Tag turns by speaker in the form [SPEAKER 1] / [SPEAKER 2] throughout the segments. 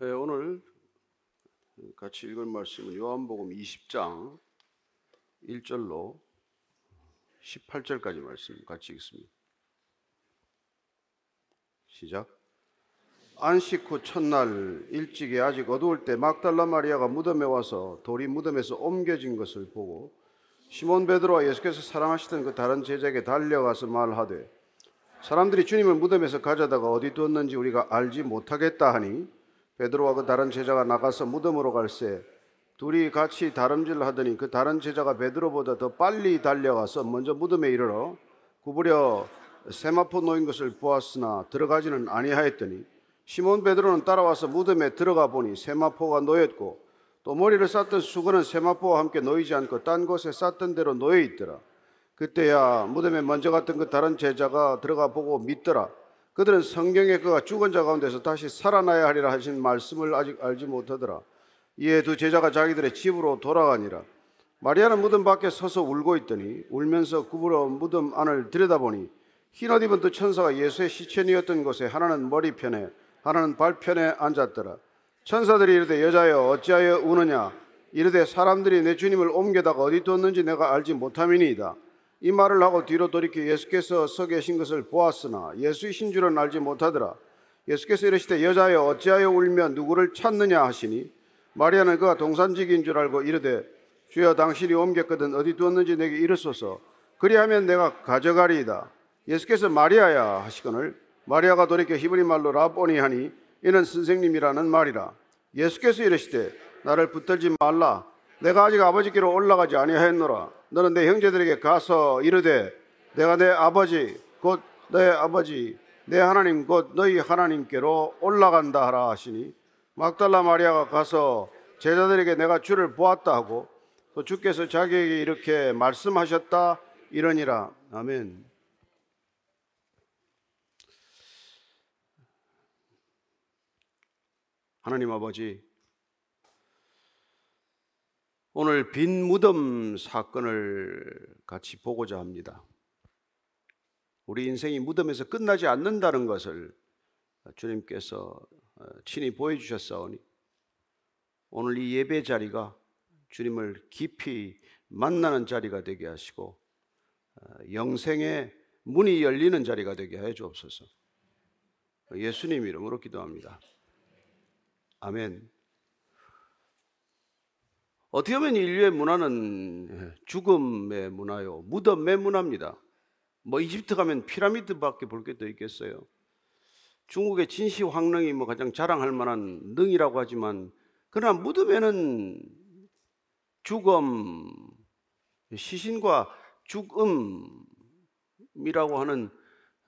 [SPEAKER 1] 네, 오늘 같이 읽을 말씀은 요한복음 20장 1절로 18절까지 말씀 같이 읽습니다. 시작. 안식 후 첫날 일찍이 아직 어두울 때 막달라 마리아가 무덤에 와서 돌이 무덤에서 옮겨진 것을 보고 시몬 베드로와 예수께서 사랑하시던 그 다른 제자에게 달려가서 말하되 사람들이 주님을 무덤에서 가져다가 어디 두었는지 우리가 알지 못하겠다 하니 베드로와 그 다른 제자가 나가서 무덤으로 갈새 둘이 같이 다름질 하더니 그 다른 제자가 베드로보다 더 빨리 달려가서 먼저 무덤에 이르러 구부려 세마포 놓인 것을 보았으나 들어가지는 아니하였더니 시몬 베드로는 따라와서 무덤에 들어가 보니 세마포가 놓였고 또 머리를 쌌던 수건은 세마포와 함께 놓이지 않고 딴 곳에 쌌던 대로 놓여 있더라. 그때야 무덤에 먼저 갔던 그 다른 제자가 들어가 보고 믿더라. 그들은 성경에 그가 죽은 자 가운데서 다시 살아나야 하리라 하신 말씀을 아직 알지 못하더라. 이에 두 제자가 자기들의 집으로 돌아가니라. 마리아는 무덤 밖에 서서 울고 있더니 울면서 구부러 무덤 안을 들여다보니 흰 옷 입은 두 천사가 예수의 시체니었던 곳에 하나는 머리편에 하나는 발편에 앉았더라. 천사들이 이르되 여자여 어찌하여 우느냐 이르되 사람들이 내 주님을 옮겨다가 어디 뒀는지 내가 알지 못함이니이다. 이 말을 하고 뒤로 돌이켜 예수께서 서 계신 것을 보았으나 예수이신 줄은 알지 못하더라. 예수께서 이르시되 여자여 어찌하여 울며 누구를 찾느냐 하시니 마리아는 그가 동산직인 줄 알고 이르되 주여 당신이 옮겼거든 어디 두었는지 내게 이르소서 그리하면 내가 가져가리이다. 예수께서 마리아야 하시거늘 마리아가 돌이켜 히브리 말로 라보니 하니 이는 선생님이라는 말이라. 예수께서 이르시되 나를 붙들지 말라. 내가 아직 아버지께로 올라가지 아니하였노라. 너는 내 형제들에게 가서 이르되 내가 내 아버지 곧 너의 아버지 내 하나님 곧 너희 하나님께로 올라간다 하라 하시니 막달라 마리아가 가서 제자들에게 내가 주를 보았다 하고 또 주께서 자기에게 이렇게 말씀하셨다 이러니라. 아멘. 하나님 아버지, 오늘 빈 무덤 사건을 같이 보고자 합니다. 우리 인생이 무덤에서 끝나지 않는다는 것을 주님께서 친히 보여주셨사오니 오늘 이 예배 자리가 주님을 깊이 만나는 자리가 되게 하시고 영생의 문이 열리는 자리가 되게 하여 주옵소서. 예수님 이름으로 기도합니다. 아멘. 어떻게 보면 인류의 문화는 죽음의 문화요, 무덤의 문화입니다. 뭐 이집트 가면 피라미드밖에 볼 게 더 있겠어요. 중국의 진시 황릉이 뭐 가장 자랑할 만한 능이라고 하지만 그러나 무덤에는 죽음, 시신과 죽음이라고 하는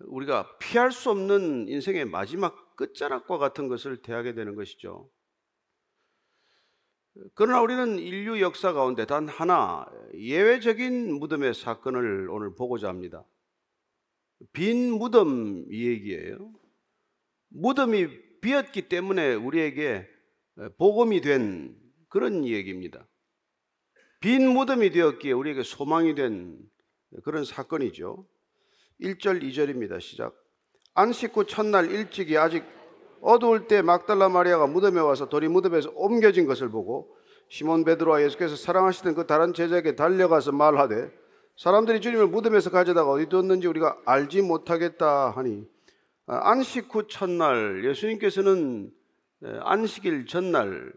[SPEAKER 1] 우리가 피할 수 없는 인생의 마지막 끝자락과 같은 것을 대하게 되는 것이죠. 그러나 우리는 인류 역사 가운데 단 하나 예외적인 무덤의 사건을 오늘 보고자 합니다. 빈 무덤 얘기예요. 무덤이 비었기 때문에 우리에게 복음이 된 그런 얘기입니다. 빈 무덤이 되었기에 우리에게 소망이 된 그런 사건이죠. 1절, 2절입니다. 시작. 안식 후 첫날 일찍이 아직 어두울 때 막달라 마리아가 무덤에 와서 돌이 무덤에서 옮겨진 것을 보고 시몬 베드로와 예수께서 사랑하시던 그 다른 제자에게 달려가서 말하되 사람들이 주님을 무덤에서 가져다가 어디 뒀는지 우리가 알지 못하겠다 하니 아, 안식 후 첫날 예수님께서는 안식일 전날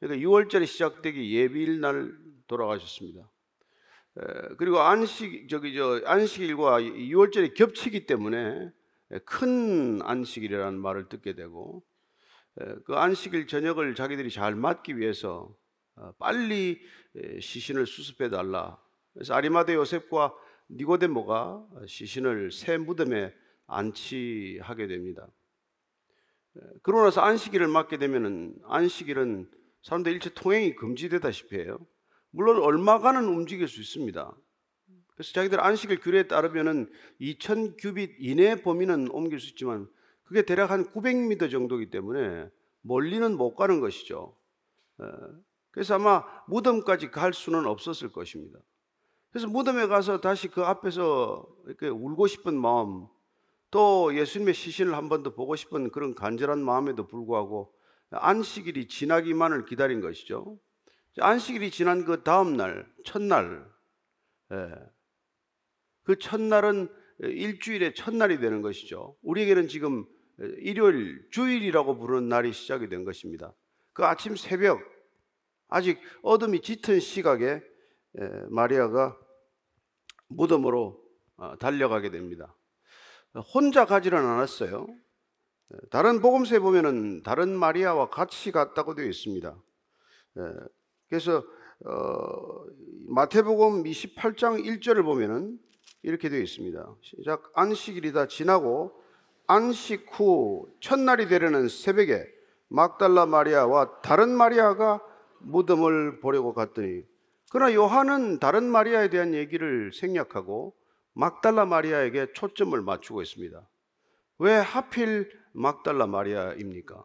[SPEAKER 1] 그러니까 6월절이 시작되기 예비일 날 돌아가셨습니다. 그리고 안식 저기 저 안식일과 6월절이 겹치기 때문에 큰 안식일이라는 말을 듣게 되고 그 안식일 저녁을 자기들이 잘 맞기 위해서 어, 빨리 시신을 수습해 달라. 그래서 아리마대 요셉과 니고데모가 시신을 새 무덤에 안치하게 됩니다. 그러고 나서 안식일을 맞게 되면은 안식일은 사람들 일체 통행이 금지되다시피 해요. 물론 얼마간은 움직일 수 있습니다. 그래서 자기들 안식일 규례에 따르면은 2,000 규빗 이내 범위는 옮길 수 있지만 그게 대략 한 900m 정도이기 때문에 멀리는 못 가는 것이죠. 그래서 아마 무덤까지 갈 수는 없었을 것입니다. 그래서 무덤에 가서 다시 그 앞에서 이렇게 울고 싶은 마음, 또 예수님의 시신을 한 번 더 보고 싶은 그런 간절한 마음에도 불구하고 안식일이 지나기만을 기다린 것이죠. 안식일이 지난 그 다음 날, 첫날, 예. 그 첫날은 일주일의 첫날이 되는 것이죠. 우리에게는 지금 일요일, 주일이라고 부르는 날이 시작이 된 것입니다. 그 아침 새벽, 아직 어둠이 짙은 시각에 마리아가 무덤으로 어, 달려가게 됩니다. 혼자 가지는 않았어요. 다른 복음서에 보면은 다른 마리아와 같이 갔다고 되어 있습니다. 그래서 어, 마태복음 28장 1절을 보면은 이렇게 되어 있습니다. 시작 안식일이다 지나고 안식 후 첫날이 되려는 새벽에 막달라 마리아와 다른 마리아가 무덤을 보려고 갔더니 그러나 요한은 다른 마리아에 대한 얘기를 생략하고 막달라 마리아에게 초점을 맞추고 있습니다. 왜 하필 막달라 마리아입니까?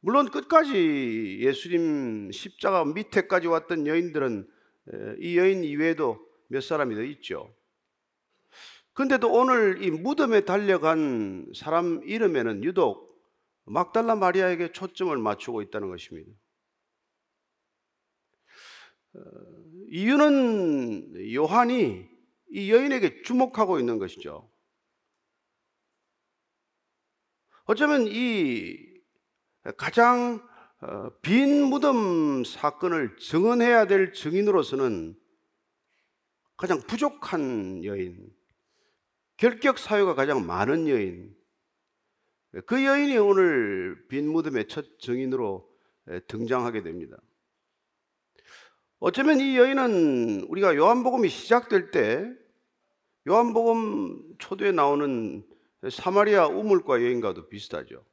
[SPEAKER 1] 물론 끝까지 예수님 십자가 밑에까지 왔던 여인들은 이 여인 이외에도 몇 사람이 더 있죠. 근데도 오늘 이 무덤에 달려간 사람 이름에는 유독 막달라 마리아에게 초점을 맞추고 있다는 것입니다. 어, 이유는 요한이 이 여인에게 주목하고 있는 것이죠. 어쩌면 이 가장 어, 빈 무덤 사건을 증언해야 될 증인으로서는 가장 부족한 여인, 결격 사유가 가장 많은 여인, 그 여인이 오늘 빈 무덤의 첫 증인으로 등장하게 됩니다. 어쩌면 이 여인은 우리가 요한복음이 시작될 때 요한복음 초두에 나오는 사마리아 우물과 여인과도 비슷하죠.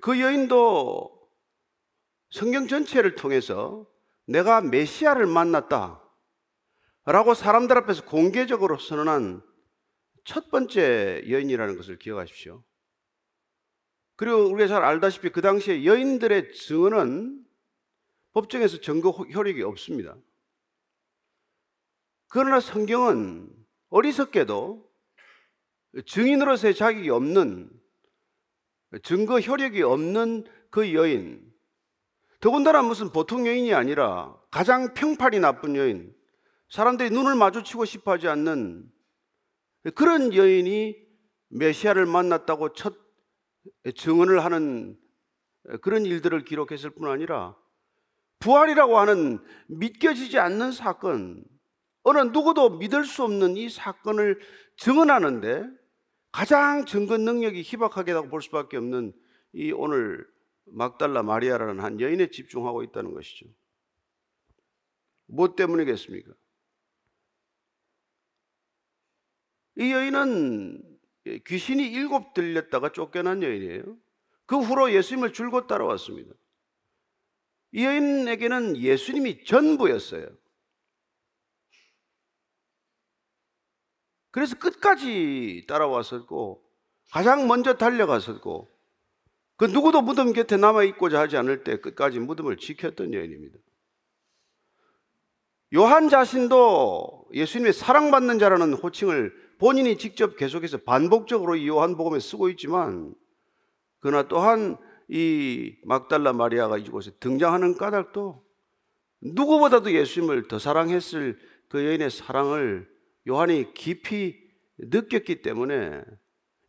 [SPEAKER 1] 그 여인도 성경 전체를 통해서 내가 메시아를 만났다 라고 사람들 앞에서 공개적으로 선언한 첫 번째 여인이라는 것을 기억하십시오. 그리고 우리가 잘 알다시피 그 당시에 여인들의 증언은 법정에서 증거 효력이 없습니다. 그러나 성경은 어리석게도 증인으로서의 자격이 없는 증거 효력이 없는 그 여인, 더군다나 무슨 보통 여인이 아니라 가장 평판이 나쁜 여인, 사람들이 눈을 마주치고 싶어 하지 않는 그런 여인이 메시아를 만났다고 첫 증언을 하는 그런 일들을 기록했을 뿐 아니라 부활이라고 하는 믿겨지지 않는 사건, 어느 누구도 믿을 수 없는 이 사건을 증언하는데 가장 증거 능력이 희박하게라고 볼 수밖에 없는 이 오늘 막달라 마리아라는 한 여인에 집중하고 있다는 것이죠. 무엇 때문이겠습니까? 이 여인은 귀신이 일곱 들렸다가 쫓겨난 여인이에요. 그 후로 예수님을 줄곧 따라왔습니다. 이 여인에게는 예수님이 전부였어요. 그래서 끝까지 따라왔었고, 가장 먼저 달려갔었고, 그 누구도 무덤 곁에 남아 있고자 하지 않을 때 끝까지 무덤을 지켰던 여인입니다. 요한 자신도 예수님의 사랑받는 자라는 호칭을 본인이 직접 계속해서 반복적으로 이 요한복음에 쓰고 있지만 그러나 또한 이 막달라 마리아가 이곳에 등장하는 까닭도 누구보다도 예수님을 더 사랑했을 그 여인의 사랑을 요한이 깊이 느꼈기 때문에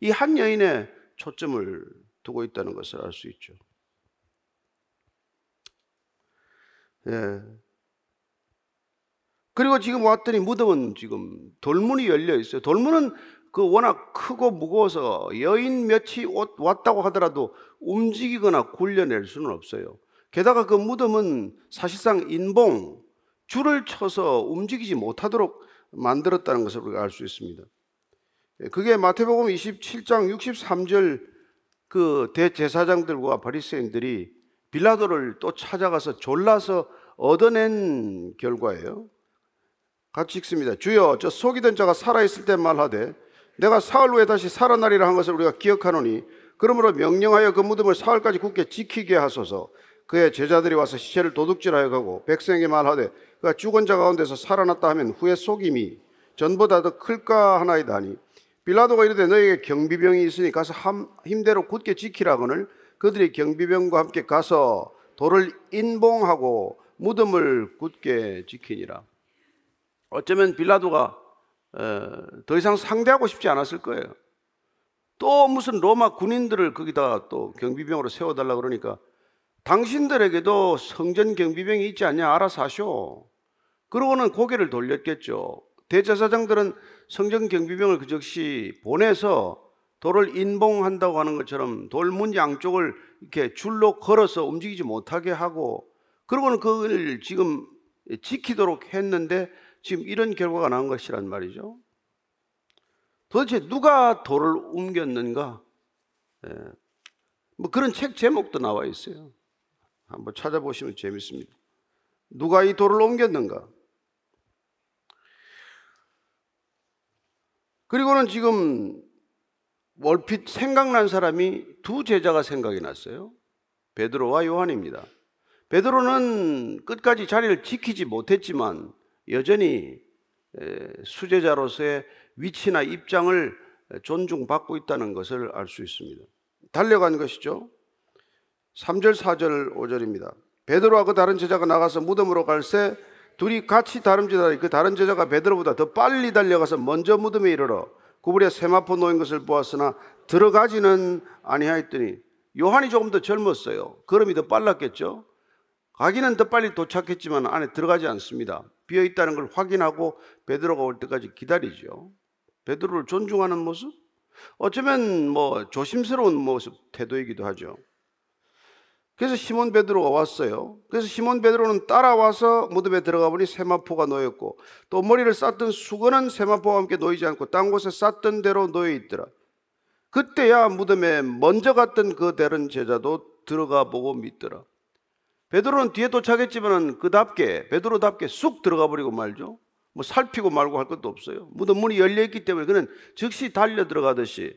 [SPEAKER 1] 이 한 여인의 초점을 두고 있다는 것을 알 수 있죠. 예. 그리고 지금 왔더니 무덤은 지금 돌문이 열려 있어요. 돌문은 그 워낙 크고 무거워서 여인 몇이 왔다고 하더라도 움직이거나 굴려낼 수는 없어요. 게다가 그 무덤은 사실상 인봉, 줄을 쳐서 움직이지 못하도록 만들었다는 것을 우리가 알 수 있습니다. 예, 그게 마태복음 27장 63절 그 대제사장들과 바리새인들이 빌라도를 또 찾아가서 졸라서 얻어낸 결과예요. 같이 읽습니다. 주여, 저 속이던 자가 살아있을 때 말하되 내가 사흘 후에 다시 살아나리라 한 것을 우리가 기억하노니 그러므로 명령하여 그 무덤을 사흘까지 굳게 지키게 하소서. 그의 제자들이 와서 시체를 도둑질하여 가고 백성에게 말하되 그가 죽은 자 가운데서 살아났다 하면 후에 속임이 전보다 더 클까 하나이다 하니 빌라도가 이르되 너에게 경비병이 있으니 가서 함, 힘대로 굳게 지키라거늘 그들이 경비병과 함께 가서 돌을 인봉하고 무덤을 굳게 지키니라. 어쩌면 빌라도가 어, 더 이상 상대하고 싶지 않았을 거예요. 또 무슨 로마 군인들을 거기다 또 경비병으로 세워달라 그러니까 당신들에게도 성전 경비병이 있지 않냐 알아서 하쇼. 그러고는 고개를 돌렸겠죠. 대제사장들은 성전 경비병을 그 즉시 보내서 돌을 인봉한다고 하는 것처럼 돌문 양쪽을 이렇게 줄로 걸어서 움직이지 못하게 하고 그러고는 그걸 지금 지키도록 했는데 지금 이런 결과가 나온 것이란 말이죠. 도대체 누가 돌을 옮겼는가? 예. 뭐 그런 책 제목도 나와 있어요. 한번 찾아보시면 재밌습니다. 누가 이 돌을 옮겼는가? 그리고는 지금 월핏 생각난 사람이 두 제자가 생각이 났어요. 베드로와 요한입니다. 베드로는 끝까지 자리를 지키지 못했지만 여전히 수제자로서의 위치나 입장을 존중받고 있다는 것을 알 수 있습니다. 달려간 것이죠. 3절, 4절, 5절입니다. 베드로와 그 다른 제자가 나가서 무덤으로 갈새 둘이 같이 다름질하니 그 다른 제자가 베드로보다 더 빨리 달려가서 먼저 무덤에 이르러 구불에 세마포 놓인 것을 보았으나 들어가지는 아니하였더니 요한이 조금 더 젊었어요. 걸음이 더 빨랐겠죠. 가기는 더 빨리 도착했지만 안에 들어가지 않습니다. 비어 있다는 걸 확인하고 베드로가 올 때까지 기다리죠. 베드로를 존중하는 모습? 어쩌면 뭐 조심스러운 모습, 태도이기도 하죠. 그래서 시몬 베드로가 왔어요. 그래서 시몬 베드로는 따라와서 무덤에 들어가 보니 세마포가 놓였고 또 머리를 쌌던 수건은 세마포와 함께 놓이지 않고 딴 곳에 쌌던 대로 놓여 있더라. 그때야 무덤에 먼저 갔던 그 다른 제자도 들어가 보고 믿더라. 베드로는 뒤에 도착했지만 그답게 베드로답게 쑥 들어가 버리고 말죠. 뭐 살피고 말고 할 것도 없어요. 무덤 문이 열려 있기 때문에 그는 즉시 달려 들어가듯이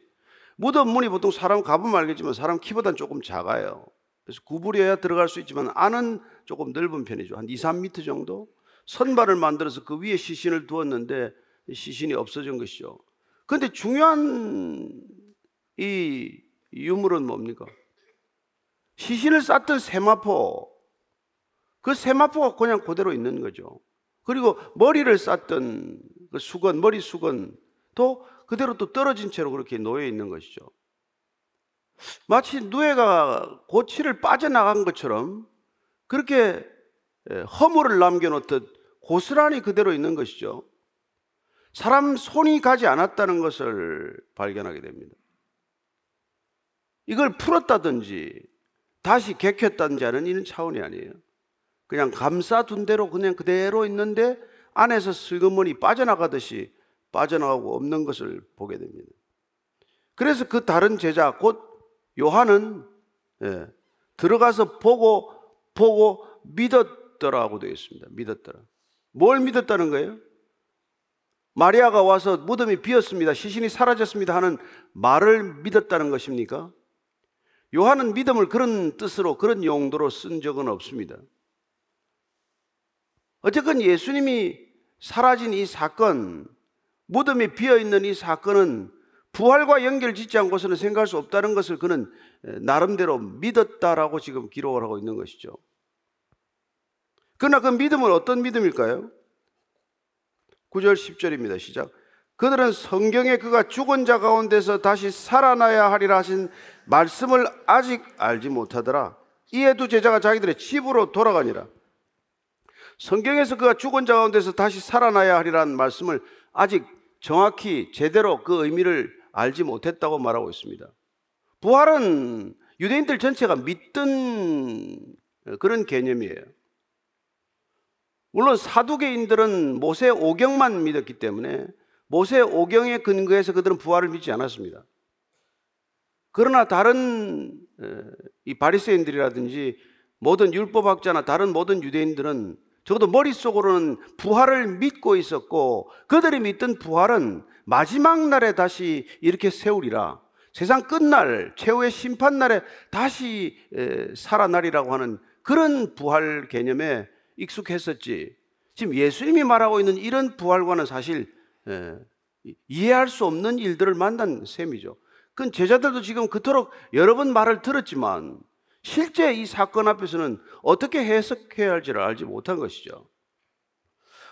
[SPEAKER 1] 무덤 문이 보통 사람 가보면 알겠지만 사람 키보다는 조금 작아요. 그래서 구부려야 들어갈 수 있지만 안은 조금 넓은 편이죠. 한 2, 3미터 정도. 선발을 만들어서 그 위에 시신을 두었는데 시신이 없어진 것이죠. 그런데 중요한 이 유물은 뭡니까? 시신을 쌌던 세마포, 그 세마포가 그냥 그대로 있는 거죠. 그리고 머리를 쌌던 그 수건, 머리 수건도 그대로 또 떨어진 채로 그렇게 놓여 있는 것이죠. 마치 누에가 고치를 빠져나간 것처럼 그렇게 허물을 남겨놓듯 고스란히 그대로 있는 것이죠. 사람 손이 가지 않았다는 것을 발견하게 됩니다. 이걸 풀었다든지 다시 개켰다든지 하는 이런 차원이 아니에요. 그냥 감싸둔 대로 그냥 그대로 있는데 안에서 슬그머니 빠져나가듯이 빠져나가고 없는 것을 보게 됩니다. 그래서 그 다른 제자 곧 요한은 예, 들어가서 보고 보고 믿었더라고 되어 있습니다. 믿었더라. 뭘 믿었다는 거예요? 마리아가 와서 무덤이 비었습니다. 시신이 사라졌습니다 하는 말을 믿었다는 것입니까? 요한은 믿음을 그런 뜻으로 그런 용도로 쓴 적은 없습니다. 어쨌건 예수님이 사라진 이 사건, 무덤이 비어 있는 이 사건은 부활과 연결 짓지 않고서는 생각할 수 없다는 것을 그는 나름대로 믿었다라고 지금 기록을 하고 있는 것이죠. 그러나 그 믿음은 어떤 믿음일까요? 9절 10절입니다. 시작. 그들은 성경에 그가 죽은 자 가운데서 다시 살아나야 하리라 하신 말씀을 아직 알지 못하더라. 이에 두 제자가 자기들의 집으로 돌아가니라. 성경에서 그가 죽은 자 가운데서 다시 살아나야 하리라는 말씀을 아직 정확히 제대로 그 의미를 알지 못했다고 말하고 있습니다. 부활은 유대인들 전체가 믿던 그런 개념이에요. 물론 사두개인들은 모세 오경만 믿었기 때문에 모세 오경에 근거해서 그들은 부활을 믿지 않았습니다. 그러나 다른 이 바리새인들이라든지 모든 율법학자나 다른 모든 유대인들은 적어도 머릿속으로는 부활을 믿고 있었고 그들이 믿던 부활은 마지막 날에 다시 이렇게 세우리라. 세상 끝날 최후의 심판 날에 다시 살아나리라고 하는 그런 부활 개념에 익숙했었지. 지금 예수님이 말하고 있는 이런 부활과는 사실 이해할 수 없는 일들을 만난 셈이죠. 그건 제자들도 지금 그토록 여러 번 말을 들었지만 실제 이 사건 앞에서는 어떻게 해석해야 할지를 알지 못한 것이죠.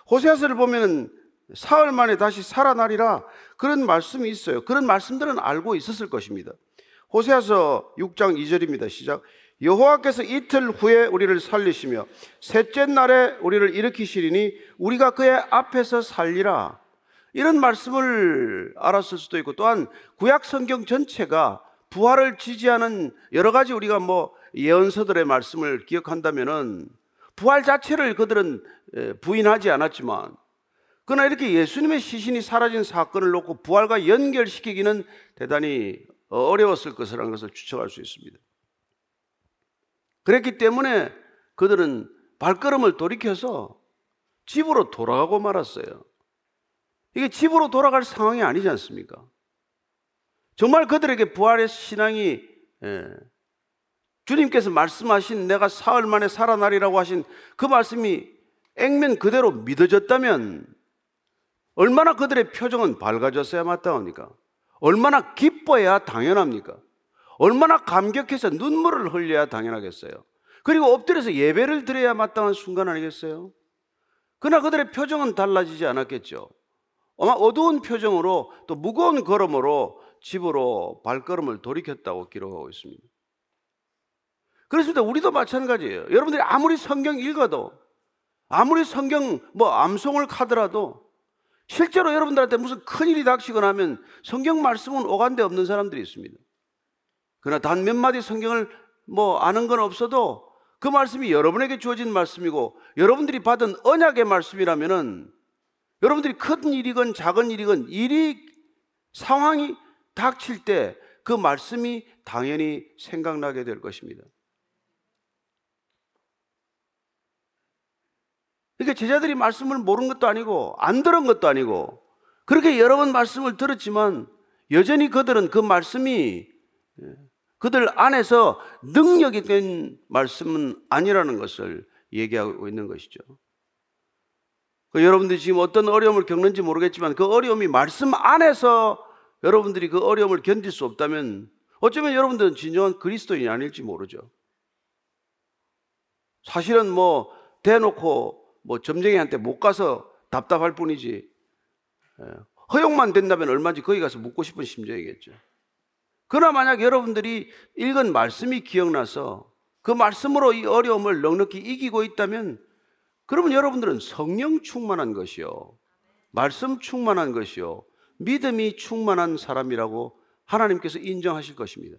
[SPEAKER 1] 호세아서를 보면 사흘 만에 다시 살아나리라 그런 말씀이 있어요. 그런 말씀들은 알고 있었을 것입니다. 호세아서 6장 2절입니다. 시작. 여호와께서 이틀 후에 우리를 살리시며 셋째 날에 우리를 일으키시리니 우리가 그의 앞에서 살리라. 이런 말씀을 알았을 수도 있고 또한 구약 성경 전체가 부활을 지지하는 여러 가지 우리가 뭐 예언서들의 말씀을 기억한다면은 부활 자체를 그들은 부인하지 않았지만 그러나 이렇게 예수님의 시신이 사라진 사건을 놓고 부활과 연결시키기는 대단히 어려웠을 것이라는 것을 추측할 수 있습니다. 그랬기 때문에 그들은 발걸음을 돌이켜서 집으로 돌아가고 말았어요. 이게 집으로 돌아갈 상황이 아니지 않습니까? 정말 그들에게 부활의 신앙이 예, 주님께서 말씀하신 내가 사흘 만에 살아나리라고 하신 그 말씀이 액면 그대로 믿어졌다면 얼마나 그들의 표정은 밝아졌어야 마땅합니까? 얼마나 기뻐해야 당연합니까? 얼마나 감격해서 눈물을 흘려야 당연하겠어요? 그리고 엎드려서 예배를 드려야 마땅한 순간 아니겠어요? 그러나 그들의 표정은 달라지지 않았겠죠. 아마 어두운 표정으로 또 무거운 걸음으로 집으로 발걸음을 돌이켰다고 기록하고 있습니다. 그렇습니다. 우리도 마찬가지예요. 여러분들이 아무리 성경 읽어도 아무리 성경 뭐 암송을 카더라도 실제로 여러분들한테 무슨 큰일이 닥치거나 하면 성경 말씀은 오간데 없는 사람들이 있습니다. 그러나 단 몇 마디 성경을 뭐 아는 건 없어도 그 말씀이 여러분에게 주어진 말씀이고 여러분들이 받은 언약의 말씀이라면은 여러분들이 큰 일이건 작은 일이건 일이 상황이 닥칠 때 그 말씀이 당연히 생각나게 될 것입니다. 그러니까 제자들이 말씀을 모른 것도 아니고 안 들은 것도 아니고 그렇게 여러 번 말씀을 들었지만 여전히 그들은 그 말씀이 그들 안에서 능력이 된 말씀은 아니라는 것을 얘기하고 있는 것이죠. 그 여러분들이 지금 어떤 어려움을 겪는지 모르겠지만 그 어려움이 말씀 안에서 여러분들이 그 어려움을 견딜 수 없다면 어쩌면 여러분들은 진정한 그리스도인이 아닐지 모르죠. 사실은 뭐 대놓고 뭐 점쟁이한테 못 가서 답답할 뿐이지 예, 허용만 된다면 얼마든지 거기 가서 묻고 싶은 심정이겠죠. 그러나 만약 여러분들이 읽은 말씀이 기억나서 그 말씀으로 이 어려움을 넉넉히 이기고 있다면 그러면 여러분들은 성령 충만한 것이요. 말씀 충만한 것이요. 믿음이 충만한 사람이라고 하나님께서 인정하실 것입니다.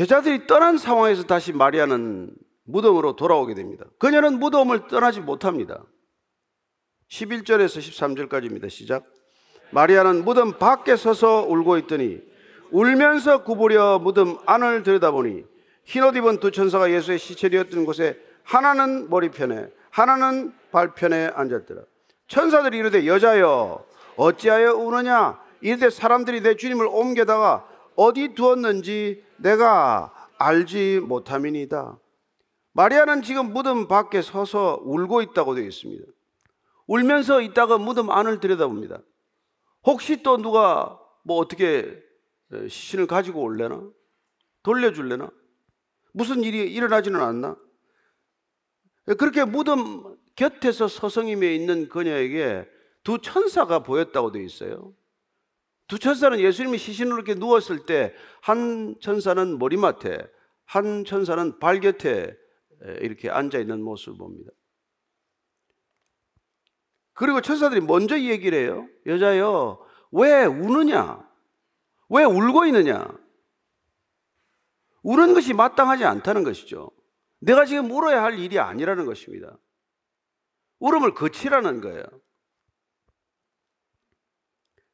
[SPEAKER 1] 제자들이 떠난 상황에서 다시 마리아는 무덤으로 돌아오게 됩니다. 그녀는 무덤을 떠나지 못합니다. 11절에서 13절까지입니다. 시작. 마리아는 무덤 밖에 서서 울고 있더니 울면서 구부려 무덤 안을 들여다보니 흰옷 입은 두 천사가 예수의 시체되었던 곳에 하나는 머리편에 하나는 발편에 앉았더라. 천사들이 이르되 여자여 어찌하여 우느냐 이르되 사람들이 내 주님을 옮겨다가 어디 두었는지 내가 알지 못함이니다. 마리아는 지금 무덤 밖에 서서 울고 있다고 되어 있습니다. 울면서 있다가 무덤 안을 들여다봅니다. 혹시 또 누가 뭐 어떻게 시신을 가지고 올래나? 돌려줄래나? 무슨 일이 일어나지는 않나? 그렇게 무덤 곁에서 서성임에 있는 그녀에게 두 천사가 보였다고 되어 있어요. 두 천사는 예수님이 시신으로 이렇게 누웠을 때 한 천사는 머리맡에 한 천사는 발 곁에 이렇게 앉아 있는 모습을 봅니다. 그리고 천사들이 먼저 얘기를 해요. 여자여, 왜 우느냐? 왜 울고 있느냐? 우는 것이 마땅하지 않다는 것이죠. 내가 지금 울어야 할 일이 아니라는 것입니다. 울음을 거치라는 거예요.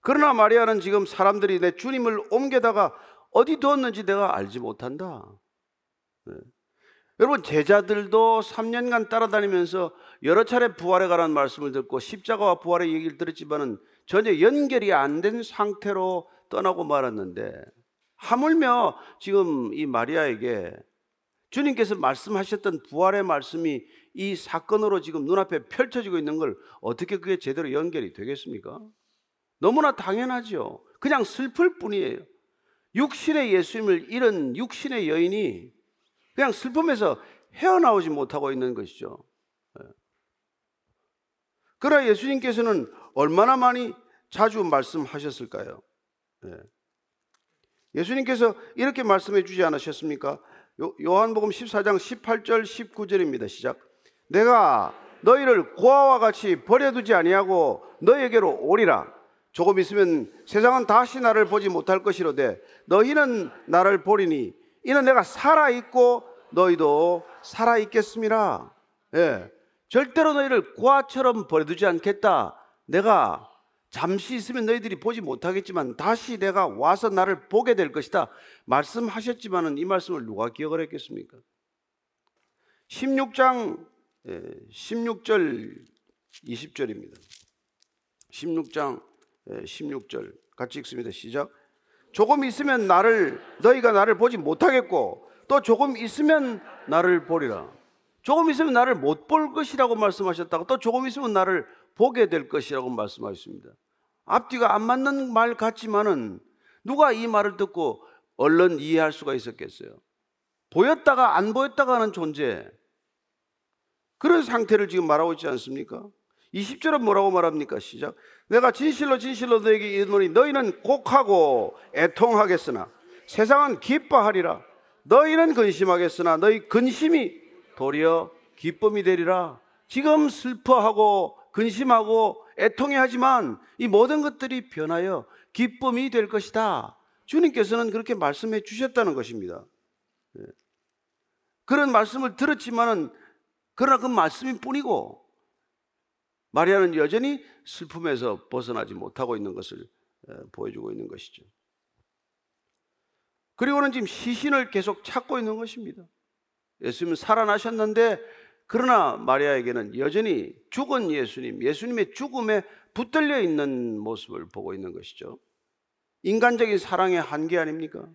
[SPEAKER 1] 그러나 마리아는 지금 사람들이 내 주님을 옮겨다가 어디 두었는지 내가 알지 못한다. 네. 여러분, 제자들도 3년간 따라다니면서 여러 차례 부활에 관한 말씀을 듣고 십자가와 부활의 얘기를 들었지만은 전혀 연결이 안 된 상태로 떠나고 말았는데 하물며 지금 이 마리아에게 주님께서 말씀하셨던 부활의 말씀이 이 사건으로 지금 눈앞에 펼쳐지고 있는 걸 어떻게 그게 제대로 연결이 되겠습니까? 너무나 당연하죠. 그냥 슬플 뿐이에요. 육신의 예수님을 잃은 육신의 여인이 그냥 슬픔에서 헤어나오지 못하고 있는 것이죠. 예. 그러나 예수님께서는 얼마나 많이 자주 말씀하셨을까요? 예. 예수님께서 이렇게 말씀해 주지 않으셨습니까? 요, 한복음 14장 18절 19절입니다. 시작. 내가 너희를 고아와 같이 버려두지 아니하고 너희에게로 오리라. 조금 있으면 세상은 다시 나를 보지 못할 것이로되 너희는 나를 보리니 이는 내가 살아 있고 너희도 살아 있겠습니다. 예. 절대로 너희를 고아처럼 버려두지 않겠다. 내가 잠시 있으면 너희들이 보지 못하겠지만 다시 내가 와서 나를 보게 될 것이다. 말씀하셨지만은 이 말씀을 누가 기억을 했겠습니까? 16장 16절 20절입니다. 16장 16절 같이 읽습니다. 시작. 조금 있으면 나를 너희가 나를 보지 못하겠고 또 조금 있으면 나를 보리라. 조금 있으면 나를 못 볼 것이라고 말씀하셨다고 또 조금 있으면 나를 보게 될 것이라고 말씀하셨습니다. 앞뒤가 안 맞는 말 같지만은 누가 이 말을 듣고 얼른 이해할 수가 있었겠어요? 보였다가 안 보였다가 하는 존재. 그런 상태를 지금 말하고 있지 않습니까? 20절은 뭐라고 말합니까? 시작. 내가 진실로 진실로 너에게 이르노니 너희는 곡하고 애통하겠으나 세상은 기뻐하리라. 너희는 근심하겠으나 너희 근심이 도리어 기쁨이 되리라. 지금 슬퍼하고 근심하고 애통해 하지만 이 모든 것들이 변하여 기쁨이 될 것이다. 주님께서는 그렇게 말씀해 주셨다는 것입니다. 예. 그런 말씀을 들었지만은 그러나 그 말씀이 뿐이고 마리아는 여전히 슬픔에서 벗어나지 못하고 있는 것을 보여주고 있는 것이죠. 그리고는 지금 시신을 계속 찾고 있는 것입니다. 예수님은 살아나셨는데 그러나 마리아에게는 여전히 죽은 예수님, 예수님의 죽음에 붙들려 있는 모습을 보고 있는 것이죠. 인간적인 사랑의 한계 아닙니까?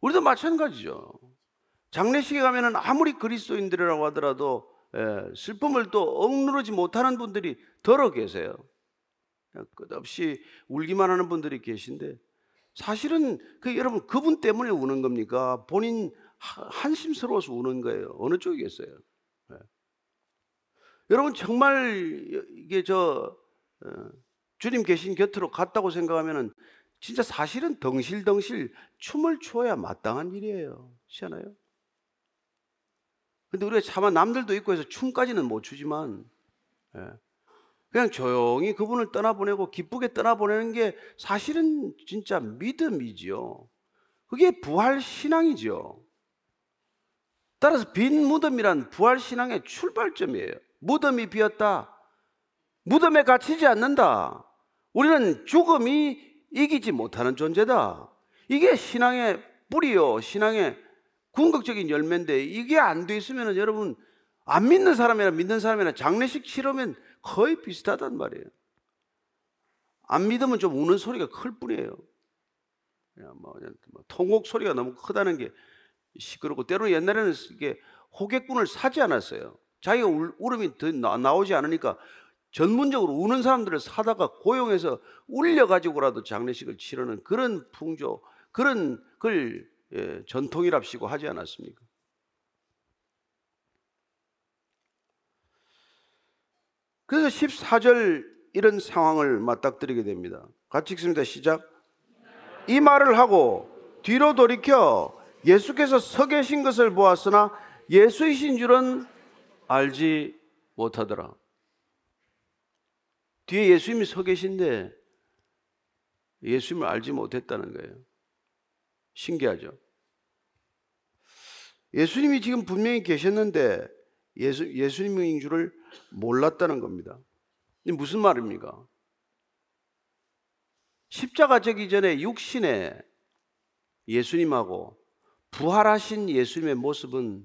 [SPEAKER 1] 우리도 마찬가지죠. 장례식에 가면은 아무리 그리스도인들이라고 하더라도 예, 슬픔을 또 억누르지 못하는 분들이 더러 계세요. 끝없이 울기만 하는 분들이 계신데 사실은 그 여러분 그분 때문에 우는 겁니까? 본인 한심스러워서 우는 거예요. 어느 쪽이겠어요? 네. 여러분 정말 이게 저 어, 주님 계신 곁으로 갔다고 생각하면은 진짜 사실은 덩실덩실 춤을 추어야 마땅한 일이에요. 않아요? 근데 우리가 차마 남들도 있고 해서 춤까지는 못 추지만, 예. 그냥 조용히 그분을 떠나보내고 기쁘게 떠나보내는 게 사실은 진짜 믿음이지요. 그게 부활 신앙이죠. 따라서 빈 무덤이란 부활 신앙의 출발점이에요. 무덤이 비었다. 무덤에 갇히지 않는다. 우리는 죽음이 이기지 못하는 존재다. 이게 신앙의 뿌리요, 신앙의 궁극적인 열매인데 이게 안 돼 있으면 여러분 안 믿는 사람이나 믿는 사람이나 장례식 치르면 거의 비슷하단 말이에요. 안 믿으면 좀 우는 소리가 클 뿐이에요. 그냥 뭐, 뭐 통곡 소리가 너무 크다는 게 시끄럽고 때로는 옛날에는 이게 호객꾼을 사지 않았어요. 자기가 울, 울음이 더 나, 오지 않으니까 전문적으로 우는 사람들을 사다가 고용해서 울려가지고라도 장례식을 치르는 그런 풍조, 그런 걸 예, 전통이랍시고 하지 않았습니까? 그래서 14절 이런 상황을 맞닥뜨리게 됩니다. 같이 읽습니다. 시작. 이 말을 하고 뒤로 돌이켜 예수께서 서 계신 것을 보았으나 예수이신 줄은 알지 못하더라. 뒤에 예수님이 서 계신데 예수님을 알지 못했다는 거예요. 신기하죠? 예수님이 지금 분명히 계셨는데 예수, 예수님인 줄을 몰랐다는 겁니다. 무슨 말입니까? 십자가 되기 전에 육신의 예수님하고 부활하신 예수님의 모습은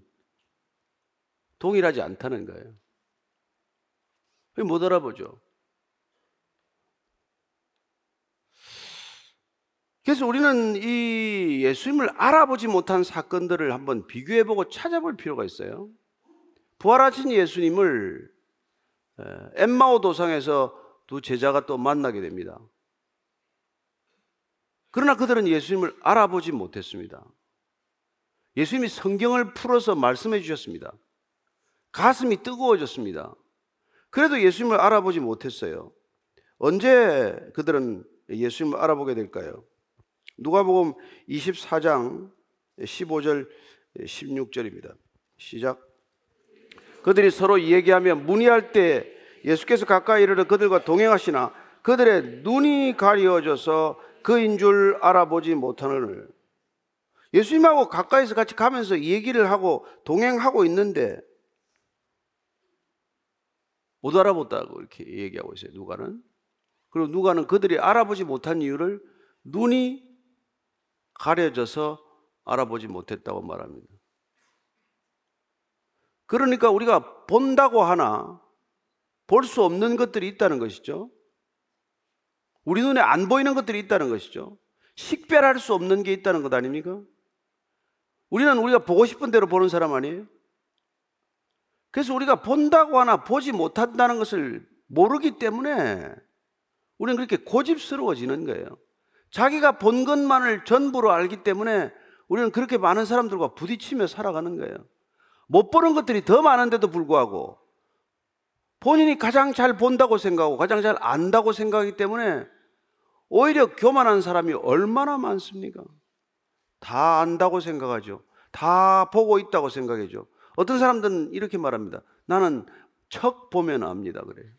[SPEAKER 1] 동일하지 않다는 거예요. 못 알아보죠. 그래서 우리는 이 예수님을 알아보지 못한 사건들을 한번 비교해보고 찾아볼 필요가 있어요. 부활하신 예수님을 엠마오 도상에서 두 제자가 또 만나게 됩니다. 그러나 그들은 예수님을 알아보지 못했습니다. 예수님이 성경을 풀어서 말씀해 주셨습니다. 가슴이 뜨거워졌습니다. 그래도 예수님을 알아보지 못했어요. 언제 그들은 예수님을 알아보게 될까요? 누가복음 24장 15절 16절입니다. 시작. 그들이 서로 얘기하며 문의할 때 예수께서 가까이 이르러 그들과 동행하시나 그들의 눈이 가려져서 그인 줄 알아보지 못하는 예수님하고 가까이서 같이 가면서 얘기를 하고 동행하고 있는데 못 알아봤다고 이렇게 얘기하고 있어요. 누가는. 그리고 누가는 그들이 알아보지 못한 이유를 눈이 가려져서 알아보지 못했다고 말합니다. 그러니까 우리가 본다고 하나 볼 수 없는 것들이 있다는 것이죠. 우리 눈에 안 보이는 것들이 있다는 것이죠. 식별할 수 없는 게 있다는 것 아닙니까? 우리는 우리가 보고 싶은 대로 보는 사람 아니에요? 그래서 우리가 본다고 하나 보지 못한다는 것을 모르기 때문에 우리는 그렇게 고집스러워지는 거예요. 자기가 본 것만을 전부로 알기 때문에 우리는 그렇게 많은 사람들과 부딪히며 살아가는 거예요. 못 보는 것들이 더 많은데도 불구하고 본인이 가장 잘 본다고 생각하고 가장 잘 안다고 생각하기 때문에 오히려 교만한 사람이 얼마나 많습니까? 다 안다고 생각하죠. 다 보고 있다고 생각하죠. 어떤 사람들은 이렇게 말합니다. 나는 척 보면 압니다. 그래요.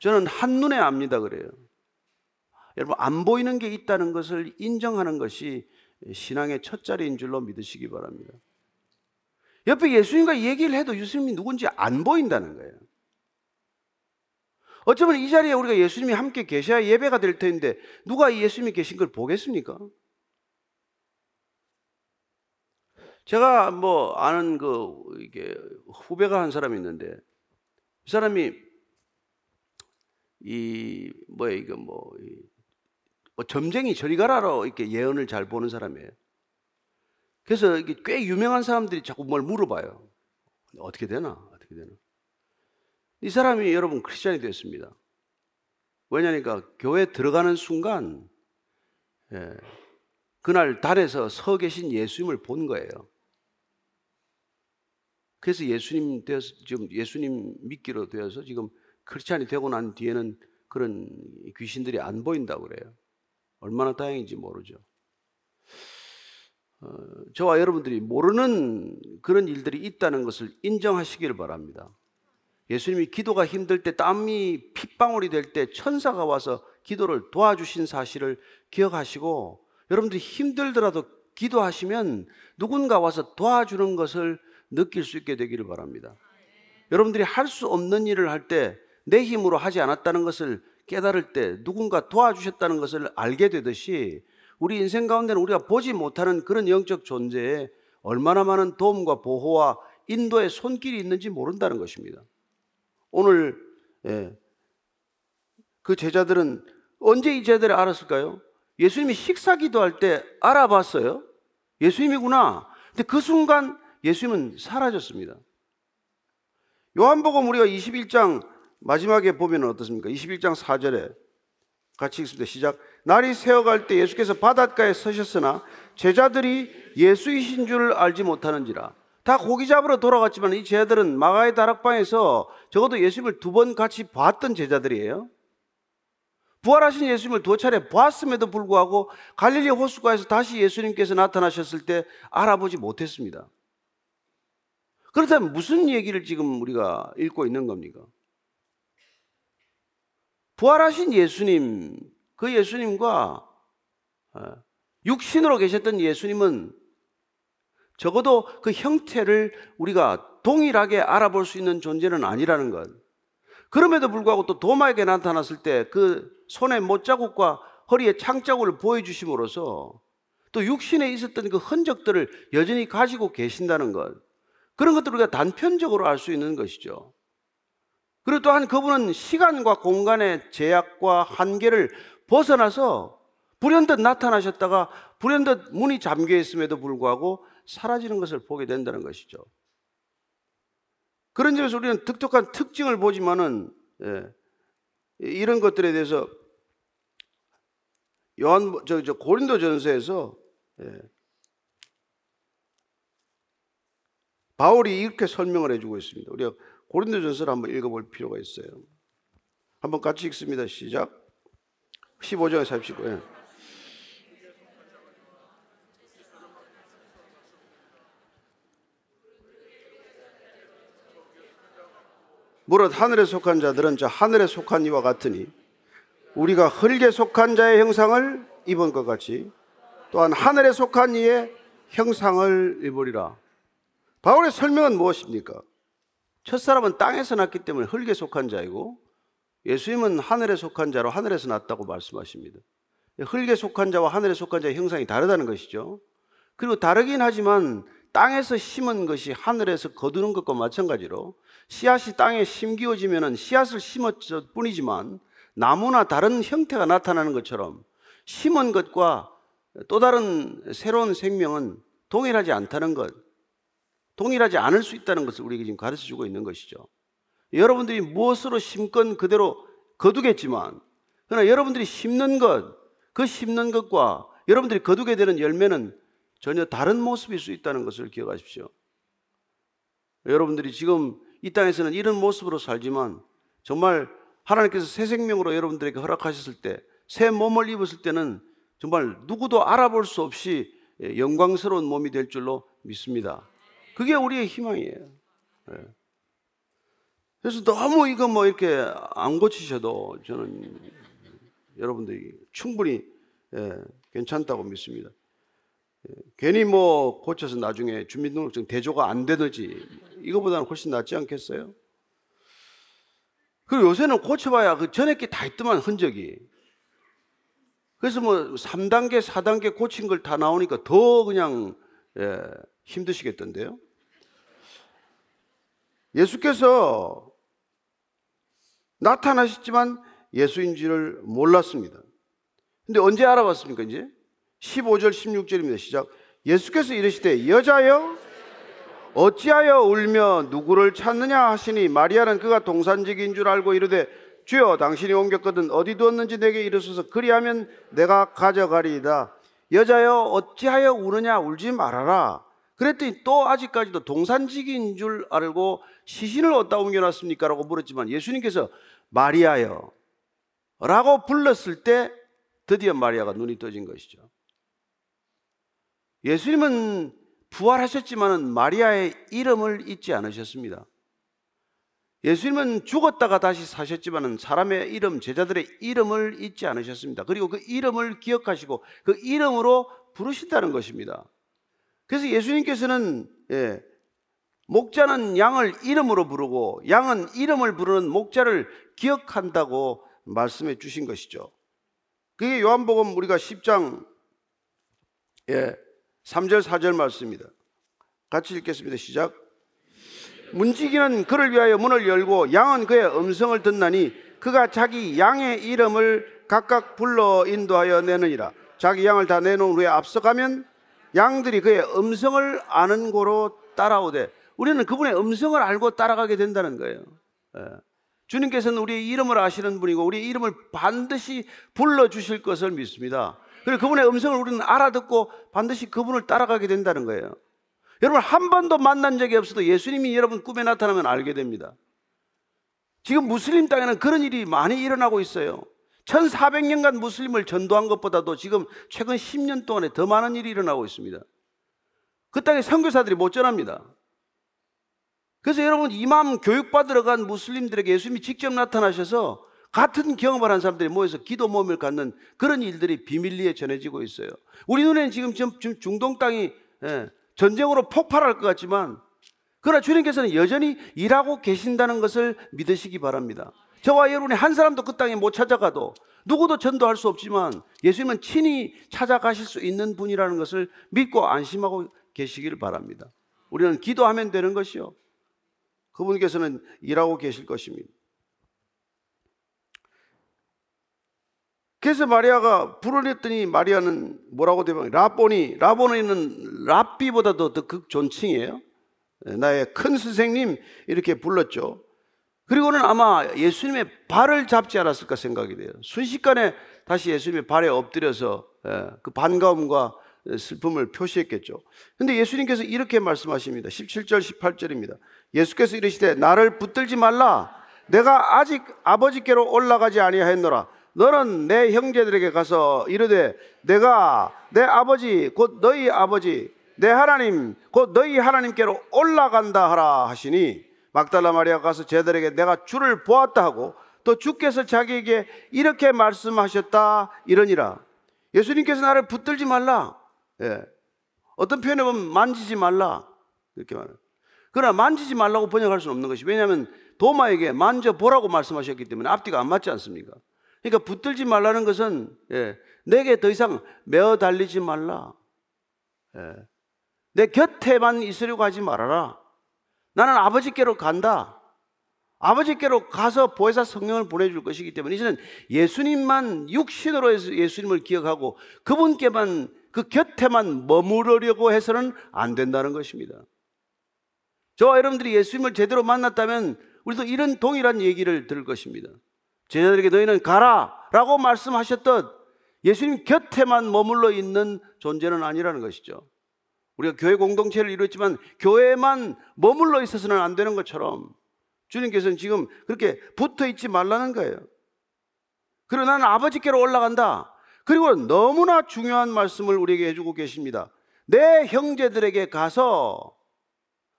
[SPEAKER 1] 저는 한눈에 압니다. 그래요. 여러분, 안 보이는 게 있다는 것을 인정하는 것이 신앙의 첫 자리인 줄로 믿으시기 바랍니다. 옆에 예수님과 얘기를 해도 예수님이 누군지 안 보인다는 거예요. 어쩌면 이 자리에 우리가 예수님이 함께 계셔야 예배가 될 텐데 누가 예수님이 계신 걸 보겠습니까? 제가 뭐 아는 그 이게 후배가 한 사람이 있는데 이 사람이 이 뭐야 이거 뭐, 뭐 점쟁이 저리 가라로 이렇게 예언을 잘 보는 사람이에요. 그래서 이게 꽤 유명한 사람들이 자꾸 뭘 물어봐요. 어떻게 되나? 어떻게 되나? 이 사람이 여러분 크리스천이 됐습니다. 왜냐니까 교회 들어가는 순간 예, 그날 달에서 서 계신 예수님을 본 거예요. 그래서 예수님 되어서 지금 예수님 믿기로 되어서 지금 크리스찬이 되고 난 뒤에는 그런 귀신들이 안 보인다고 그래요. 얼마나 다행인지 모르죠. 어, 저와 여러분들이 모르는 그런 일들이 있다는 것을 인정하시기를 바랍니다. 예수님이 기도가 힘들 때 땀이 핏방울이 될 때 천사가 와서 기도를 도와주신 사실을 기억하시고 여러분들이 힘들더라도 기도하시면 누군가 와서 도와주는 것을 느낄 수 있게 되기를 바랍니다. 여러분들이 할 수 없는 일을 할 때 내 힘으로 하지 않았다는 것을 깨달을 때 누군가 도와주셨다는 것을 알게 되듯이 우리 인생 가운데는 우리가 보지 못하는 그런 영적 존재에 얼마나 많은 도움과 보호와 인도의 손길이 있는지 모른다는 것입니다. 오늘 예, 그 제자들은 언제 이 제자들을 알았을까요? 예수님이 식사 기도할 때 알아봤어요. 예수님이구나. 근데 그 순간 예수님은 사라졌습니다. 요한복음 우리가 21장 마지막에 보면 어떻습니까? 21장 4절에 같이 읽습니다. 시작. 날이 새어갈 때 예수께서 바닷가에 서셨으나 제자들이 예수이신 줄 알지 못하는지라. 다 고기 잡으러 돌아갔지만 이 제자들은 마가의 다락방에서 적어도 예수님을 두 번 같이 봤던 제자들이에요. 부활하신 예수님을 두 차례 보았음에도 불구하고 갈릴리 호수가에서 다시 예수님께서 나타나셨을 때 알아보지 못했습니다. 그렇다면 무슨 얘기를 지금 우리가 읽고 있는 겁니까? 부활하신 예수님, 그 예수님과 어, 육신으로 계셨던 예수님은 적어도 그 형태를 우리가 동일하게 알아볼 수 있는 존재는 아니라는 것. 그럼에도 불구하고 또 도마에게 나타났을 때 그 손에 못자국과 허리에 창자국을 보여주심으로써 또 육신에 있었던 그 흔적들을 여전히 가지고 계신다는 것. 그런 것들을 우리가 단편적으로 알 수 있는 것이죠. 그리고 또한 그분은 시간과 공간의 제약과 한계를 벗어나서 불현듯 나타나셨다가 불현듯 문이 잠겨 있음에도 불구하고 사라지는 것을 보게 된다는 것이죠. 그런 점에서 우리는 독특한 특징을 보지만은 예, 이런 것들에 대해서 요한 저, 저 고린도전서에서 예, 바울이 이렇게 설명을 해주고 있습니다. 우리가 고린도전서를 한번 읽어볼 필요가 있어요. 한번 같이 읽습니다. 시작. 15장에 39. 예. 무릇 하늘에 속한 자들은 저 하늘에 속한 이와 같으니 우리가 흙에 속한 자의 형상을 입은 것 같이 또한 하늘에 속한 이의 형상을 입으리라. 바울의 설명은 무엇입니까? 첫사람은 땅에서 났기 때문에 흙에 속한 자이고 예수님은 하늘에 속한 자로 하늘에서 났다고 말씀하십니다. 흙에 속한 자와 하늘에 속한 자의 형상이 다르다는 것이죠. 그리고 다르긴 하지만 땅에서 심은 것이 하늘에서 거두는 것과 마찬가지로 씨앗이 땅에 심기어지면 씨앗을 심었을 뿐이지만 나무나 다른 형태가 나타나는 것처럼 심은 것과 또 다른 새로운 생명은 동일하지 않다는 것, 동일하지 않을 수 있다는 것을 우리에게 지금 가르쳐 주고 있는 것이죠. 여러분들이 무엇으로 심건 그대로 거두겠지만, 그러나 여러분들이 심는 것, 그 심는 것과 여러분들이 거두게 되는 열매는 전혀 다른 모습일 수 있다는 것을 기억하십시오. 여러분들이 지금 이 땅에서는 이런 모습으로 살지만 정말 하나님께서 새 생명으로 여러분들에게 허락하셨을 때, 새 몸을 입었을 때는 정말 누구도 알아볼 수 없이 영광스러운 몸이 될 줄로 믿습니다. 그게 우리의 희망이에요. 예. 그래서 너무 이거 뭐 이렇게 안 고치셔도 저는 여러분들이 충분히 예, 괜찮다고 믿습니다. 예, 괜히 뭐 고쳐서 나중에 주민등록증 대조가 안 되든지 이거보다는 훨씬 낫지 않겠어요? 그리고 요새는 고쳐봐야 그 전에 게 다 있더만 흔적이. 그래서 뭐 3단계, 4단계 고친 걸 다 나오니까 더 그냥 예, 힘드시겠던데요. 예수께서 나타나셨지만 예수인 지를 몰랐습니다. 근데 언제 알아봤습니까, 이제? 15절, 16절입니다. 시작. 예수께서 이르시되, 여자여, 어찌하여 울며 누구를 찾느냐 하시니 마리아는 그가 동산직인 줄 알고 이르되 주여 당신이 옮겼거든 어디 두었는지 내게 이르소서 그리하면 내가 가져가리이다. 여자여 어찌하여 우느냐 울지 말아라. 그랬더니 또 아직까지도 동산직인 줄 알고 시신을 어디다 옮겨놨습니까? 라고 물었지만 예수님께서 마리아여 라고 불렀을 때 드디어 마리아가 눈이 떠진 것이죠. 예수님은 부활하셨지만 마리아의 이름을 잊지 않으셨습니다. 예수님은 죽었다가 다시 사셨지만 사람의 이름, 제자들의 이름을 잊지 않으셨습니다. 그리고 그 이름을 기억하시고 그 이름으로 부르신다는 것입니다. 그래서 예수님께서는 예, 목자는 양을 이름으로 부르고 양은 이름을 부르는 목자를 기억한다고 말씀해 주신 것이죠. 그게 요한복음 우리가 10장 예, 3절 4절 말씀입니다. 같이 읽겠습니다. 시작. 문지기는 그를 위하여 문을 열고 양은 그의 음성을 듣나니 그가 자기 양의 이름을 각각 불러 인도하여 내느니라. 자기 양을 다 내놓은 후에 앞서가면 양들이 그의 음성을 아는 고로 따라오되 우리는 그분의 음성을 알고 따라가게 된다는 거예요. 예. 주님께서는 우리의 이름을 아시는 분이고 우리의 이름을 반드시 불러 주실 것을 믿습니다. 그리고 그분의 음성을 우리는 알아듣고 반드시 그분을 따라가게 된다는 거예요. 여러분 한 번도 만난 적이 없어도 예수님이 여러분 꿈에 나타나면 알게 됩니다. 지금 무슬림 땅에는 그런 일이 많이 일어나고 있어요. 1400년간 무슬림을 전도한 것보다도 지금 최근 10년 동안에 더 많은 일이 일어나고 있습니다. 그 땅에 선교사들이 못 전합니다. 그래서 여러분 이맘 교육받으러 간 무슬림들에게 예수님이 직접 나타나셔서 같은 경험을 한 사람들이 모여서 기도 모임을 갖는 그런 일들이 비밀리에 전해지고 있어요. 우리 눈에는 지금 중동 땅이 예, 전쟁으로 폭발할 것 같지만 그러나 주님께서는 여전히 일하고 계신다는 것을 믿으시기 바랍니다. 저와 여러분이 한 사람도 그 땅에 못 찾아가도 누구도 전도할 수 없지만 예수님은 친히 찾아가실 수 있는 분이라는 것을 믿고 안심하고 계시기를 바랍니다. 우리는 기도하면 되는 것이요. 그분께서는 일하고 계실 것입니다. 그래서 마리아가 불어냈더니 마리아는 뭐라고 대박 라보니 라보니는 랍비보다도 더 극존칭이에요. 예, 나의 큰 선생님 이렇게 불렀죠. 그리고는 아마 예수님의 발을 잡지 않았을까 생각이 돼요. 순식간에 다시 예수님의 발에 엎드려서 예, 그 반가움과 슬픔을 표시했겠죠. 근데 예수님께서 이렇게 말씀하십니다. 17절, 18절입니다. 예수께서 이르시되 나를 붙들지 말라. 내가 아직 아버지께로 올라가지 아니하였노라. 너는 내 형제들에게 가서 이르되 내가 내 아버지 곧 너희 아버지 내 하나님 곧 너희 하나님께로 올라간다 하라 하시니 막달라 마리아 가서 제들에게 내가 주를 보았다 하고 또 주께서 자기에게 이렇게 말씀하셨다 이러니라 예수님께서 나를 붙들지 말라 예. 어떤 표현에 보면 만지지 말라 이렇게 말해요 그러나 만지지 말라고 번역할 수는 없는 것이 왜냐하면 도마에게 만져보라고 말씀하셨기 때문에 앞뒤가 안 맞지 않습니까? 그러니까 붙들지 말라는 것은 예, 내게 더 이상 메어 달리지 말라. 예, 내 곁에만 있으려고 하지 말아라. 나는 아버지께로 간다. 아버지께로 가서 보혜사 성령을 보내줄 것이기 때문에 이제는 예수님만 육신으로 해서 예수님을 기억하고 그분께만 그 곁에만 머무르려고 해서는 안 된다는 것입니다. 저와 여러분들이 예수님을 제대로 만났다면 우리도 이런 동일한 얘기를 들을 것입니다. 제자들에게 너희는 가라 라고 말씀하셨던 예수님 곁에만 머물러 있는 존재는 아니라는 것이죠. 우리가 교회 공동체를 이루었지만 교회만 머물러 있어서는 안 되는 것처럼 주님께서는 지금 그렇게 붙어 있지 말라는 거예요. 그리고 나는 아버지께로 올라간다. 그리고 너무나 중요한 말씀을 우리에게 해주고 계십니다. 내 형제들에게 가서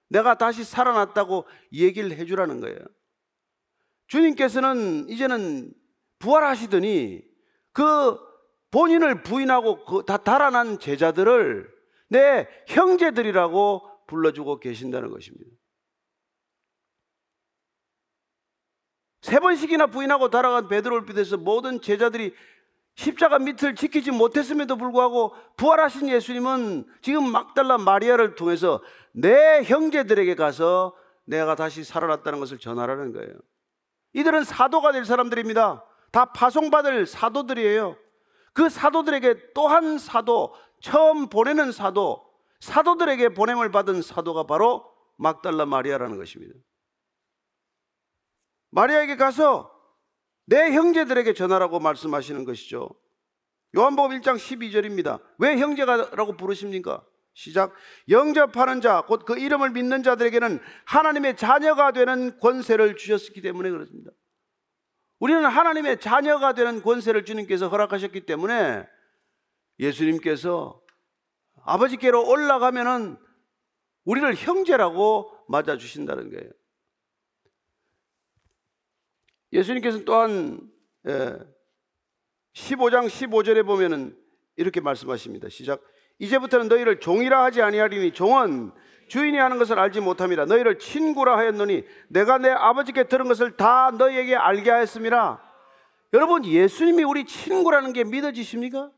[SPEAKER 1] 내가 다시 살아났다고 얘기를 해주라는 거예요. 주님께서는 이제는 부활하시더니 그 본인을 부인하고 그 다 달아난 제자들을 내 형제들이라고 불러주고 계신다는 것입니다. 세 번씩이나 부인하고 달아간 베드로를 비롯해서 모든 제자들이 십자가 밑을 지키지 못했음에도 불구하고 부활하신 예수님은 지금 막달라 마리아를 통해서 내 형제들에게 가서 내가 다시 살아났다는 것을 전하라는 거예요. 이들은 사도가 될 사람들입니다. 다 파송받을 사도들이에요. 그 사도들에게 또한 사도, 처음 보내는 사도, 사도들에게 보냄을 받은 사도가 바로 막달라 마리아라는 것입니다. 마리아에게 가서 내 형제들에게 전하라고 말씀하시는 것이죠. 요한복음 1장 12절입니다. 왜 형제가라고 부르십니까? 시작. 영접하는 자, 곧 그 이름을 믿는 자들에게는 하나님의 자녀가 되는 권세를 주셨기 때문에 그렇습니다. 우리는 하나님의 자녀가 되는 권세를 주님께서 허락하셨기 때문에 예수님께서 아버지께로 올라가면은 우리를 형제라고 맞아 주신다는 거예요. 예수님께서는 또한 15장 예, 15절에 보면은 이렇게 말씀하십니다. 시작. 이제부터는 너희를 종이라 하지 아니하리니 종은 주인이 하는 것을 알지 못함이라 너희를 친구라 하였노니 내가 내 아버지께 들은 것을 다 너희에게 알게 하였습니다. 여러분 예수님이 우리 친구라는 게 믿어지십니까?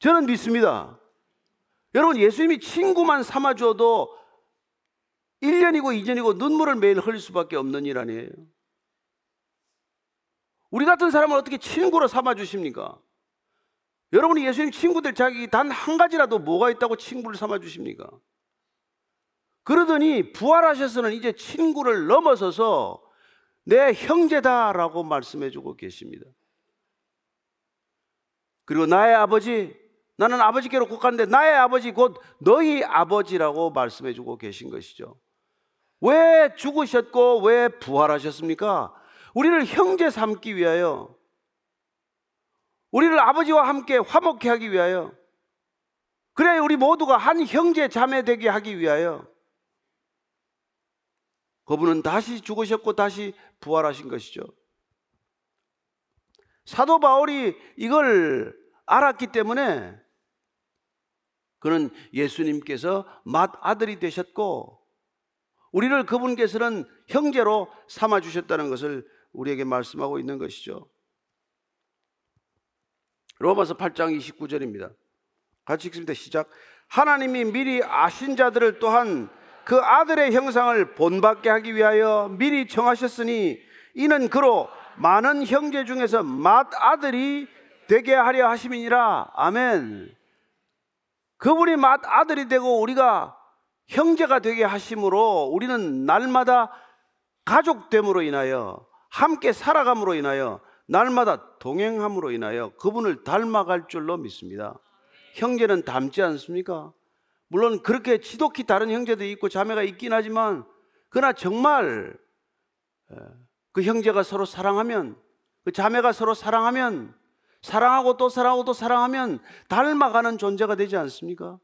[SPEAKER 1] 저는 믿습니다. 여러분 예수님이 친구만 삼아 주어도 1년이고 2년이고 눈물을 매일 흘릴 수밖에 없는 일 아니에요. 우리 같은 사람을 어떻게 친구로 삼아 주십니까? 여러분이 예수님 친구들 자기 단 한 가지라도 뭐가 있다고 친구를 삼아 주십니까? 그러더니 부활하셔서는 이제 친구를 넘어서서 내 형제다라고 말씀해 주고 계십니다. 그리고 나의 아버지, 나는 아버지께로 곧 가는데 나의 아버지 곧 너희 아버지라고 말씀해 주고 계신 것이죠. 왜 죽으셨고 왜 부활하셨습니까? 우리를 형제 삼기 위하여 우리를 아버지와 함께 화목케 하기 위하여 그래 우리 모두가 한 형제 자매 되게 하기 위하여 그분은 다시 죽으셨고 다시 부활하신 것이죠. 사도 바울이 이걸 알았기 때문에 그는 예수님께서 맏 아들이 되셨고 우리를 그분께서는 형제로 삼아 주셨다는 것을 우리에게 말씀하고 있는 것이죠. 로마서 8장 29절입니다. 같이 읽습니다. 시작. 하나님이 미리 아신 자들을 또한 그 아들의 형상을 본받게 하기 위하여 미리 정하셨으니 이는 그로 많은 형제 중에서 맏 아들이
[SPEAKER 2] 되게 하려 하심이니라. 아멘. 그분이 아들이 되고 우리가 형제가 되게 하심으로 우리는 날마다 가족됨으로 인하여 함께 살아감으로 인하여 날마다 동행함으로 인하여 그분을 닮아갈 줄로 믿습니다. 형제는 닮지 않습니까? 물론 그렇게 지독히 다른 형제도 있고 자매가 있긴 하지만 그러나 정말 그 형제가 서로 사랑하면 그 자매가 서로 사랑하면 사랑하고 또 사랑하고 또 사랑하면 닮아가는 존재가 되지 않습니까?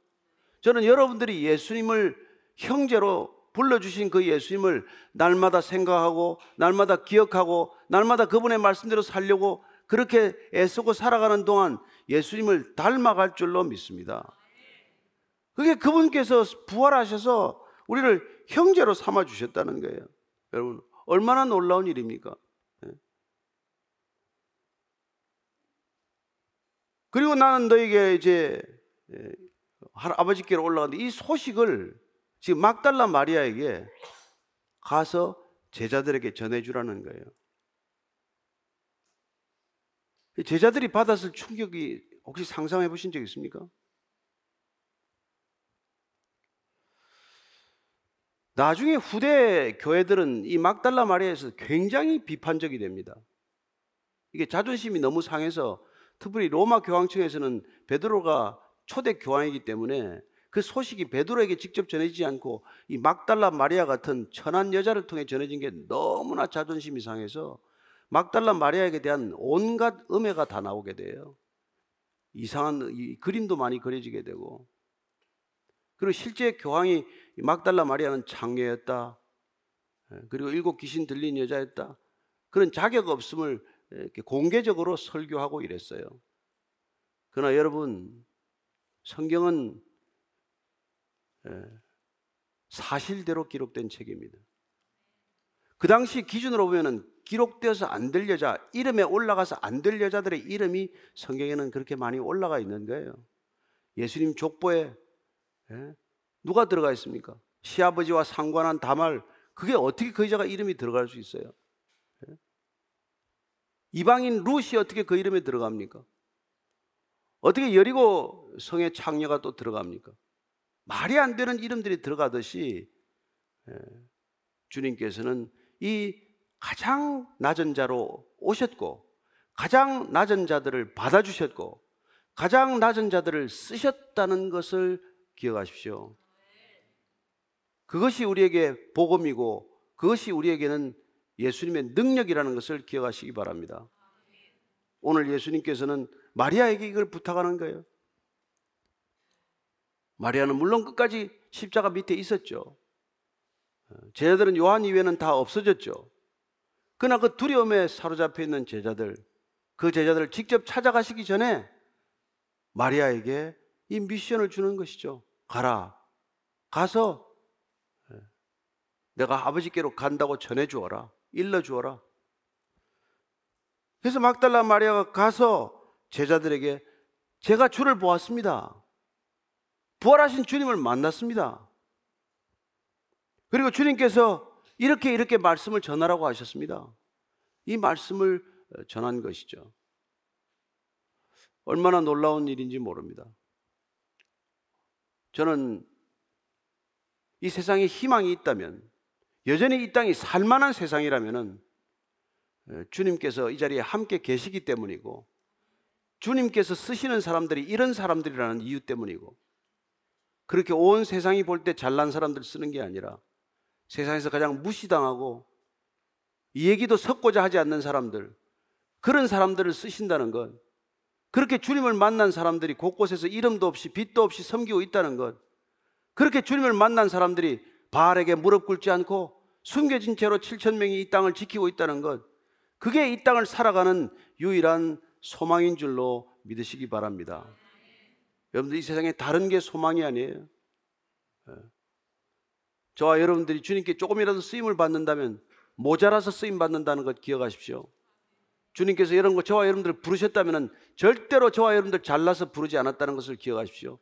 [SPEAKER 2] 저는 여러분들이 예수님을 형제로 불러주신 그 예수님을 날마다 생각하고 날마다 기억하고 날마다 그분의 말씀대로 살려고 그렇게 애쓰고 살아가는 동안 예수님을 닮아갈 줄로 믿습니다. 그게 그분께서 부활하셔서 우리를 형제로 삼아 주셨다는 거예요. 여러분, 얼마나 놀라운 일입니까? 예. 그리고 나는 너에게 이제 예, 아버지께로 올라갔는데 이 소식을 지금 막달라 마리아에게 가서 제자들에게 전해주라는 거예요. 제자들이 받았을 충격이 혹시 상상해 보신 적 있습니까? 나중에 후대 교회들은 이 막달라 마리아에서 굉장히 비판적이 됩니다. 이게 자존심이 너무 상해서 특별히 로마 교황청에서는 베드로가 초대 교황이기 때문에 그 소식이 베드로에게 직접 전해지지 않고 이 막달라 마리아 같은 천한 여자를 통해 전해진 게 너무나 자존심이 상해서 막달라 마리아에게 대한 온갖 음해가 다 나오게 돼요. 이상한 그림도 많이 그려지게 되고 그리고 실제 교황이 막달라 마리아는 장녀였다. 예, 그리고 일곱 귀신 들린 여자였다. 그런 자격 없음을 공개적으로 설교하고 이랬어요. 그러나 여러분 성경은 예, 사실대로 기록된 책입니다. 그 당시 기준으로 보면은 기록되어서 안 될 여자, 이름에 올라가서 안 될 여자들의 이름이 성경에는 그렇게 많이 올라가 있는 거예요. 예수님 족보에 예? 누가 들어가 있습니까? 시아버지와 상관한 다말 그게 어떻게 그 여자가 이름이 들어갈 수 있어요? 예? 이방인 룻이 어떻게 그 이름에 들어갑니까? 어떻게 여리고 성의 창녀가 또 들어갑니까? 말이 안 되는 이름들이 들어가듯이 예, 주님께서는 이 가장 낮은 자로 오셨고 가장 낮은 자들을 받아주셨고 가장 낮은 자들을 쓰셨다는 것을 기억하십시오. 그것이 우리에게 복음이고 그것이 우리에게는 예수님의 능력이라는 것을 기억하시기 바랍니다. 오늘 예수님께서는 마리아에게 이걸 부탁하는 거예요. 마리아는 물론 끝까지 십자가 밑에 있었죠. 제자들은 요한 이외에는 다 없어졌죠. 그러나 그 두려움에 사로잡혀 있는 제자들, 그 제자들을 직접 찾아가시기 전에 마리아에게 이 미션을 주는 것이죠. 가라. 가서 내가 아버지께로 간다고 전해 주어라. 일러 주어라. 그래서 막달라 마리아가 가서 제자들에게 제가 주를 보았습니다. 부활하신 주님을 만났습니다. 그리고 주님께서 이렇게 이렇게 말씀을 전하라고 하셨습니다. 이 말씀을 전한 것이죠. 얼마나 놀라운 일인지 모릅니다. 저는 이 세상에 희망이 있다면 여전히 이 땅이 살만한 세상이라면 주님께서 이 자리에 함께 계시기 때문이고 주님께서 쓰시는 사람들이 이런 사람들이라는 이유 때문이고 그렇게 온 세상이 볼 때 잘난 사람들 쓰는 게 아니라 세상에서 가장 무시당하고 이 얘기도 섞고자 하지 않는 사람들 그런 사람들을 쓰신다는 것 그렇게 주님을 만난 사람들이 곳곳에서 이름도 없이 빛도 없이 섬기고 있다는 것 그렇게 주님을 만난 사람들이 바알에게 무릎 꿇지 않고 숨겨진 채로 7천 명이 이 땅을 지키고 있다는 것 그게 이 땅을 살아가는 유일한 소망인 줄로 믿으시기 바랍니다. 여러분들 이 세상에 다른 게 소망이 아니에요. 예. 저와 여러분들이 주님께 조금이라도 쓰임을 받는다면 모자라서 쓰임 받는다는 것 기억하십시오. 주님께서 이런 거 저와 여러분들 부르셨다면 절대로 저와 여러분들 잘나서 부르지 않았다는 것을 기억하십시오.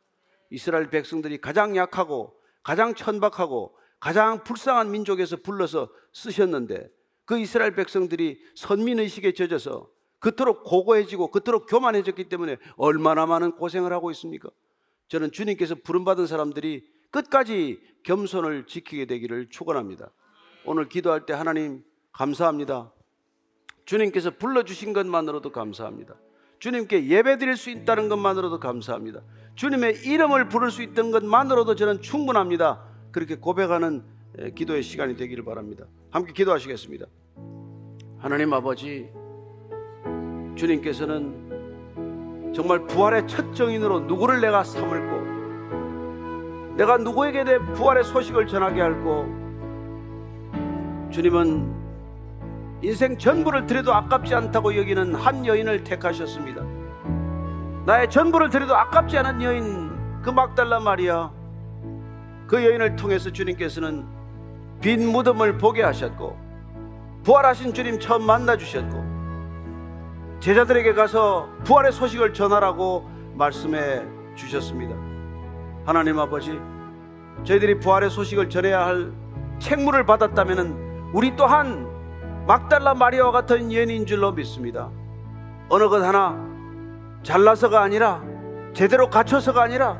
[SPEAKER 2] 이스라엘 백성들이 가장 약하고 가장 천박하고 가장 불쌍한 민족에서 불러서 쓰셨는데 그 이스라엘 백성들이 선민의식에 젖어서 그토록 고고해지고 그토록 교만해졌기 때문에 얼마나 많은 고생을 하고 있습니까? 저는 주님께서 부름받은 사람들이 끝까지 겸손을 지키게 되기를 축원합니다. 오늘 기도할 때 하나님 감사합니다. 주님께서 불러주신 것만으로도 감사합니다. 주님께 예배 드릴 수 있다는 것만으로도 감사합니다. 주님의 이름을 부를 수 있던 것만으로도 저는 충분합니다. 그렇게 고백하는 에, 기도의 시간이 되기를 바랍니다. 함께 기도하시겠습니다. 하나님 아버지, 주님께서는 정말 부활의 첫 정인으로 누구를 내가 삼을고, 내가 누구에게 내 부활의 소식을 전하게 할고, 주님은 인생 전부를 드려도 아깝지 않다고 여기는 한 여인을 택하셨습니다. 나의 전부를 드려도 아깝지 않은 여인 그 막달라 마리아 그 여인을 통해서 주님께서는 빈 무덤을 보게 하셨고 부활하신 주님 처음 만나 주셨고 제자들에게 가서 부활의 소식을 전하라고 말씀해 주셨습니다. 하나님 아버지 저희들이 부활의 소식을 전해야 할 책무를 받았다면 우리 또한 막달라 마리아와 같은 여인인 줄로 믿습니다. 어느 것 하나 잘나서가 아니라 제대로 갖춰서가 아니라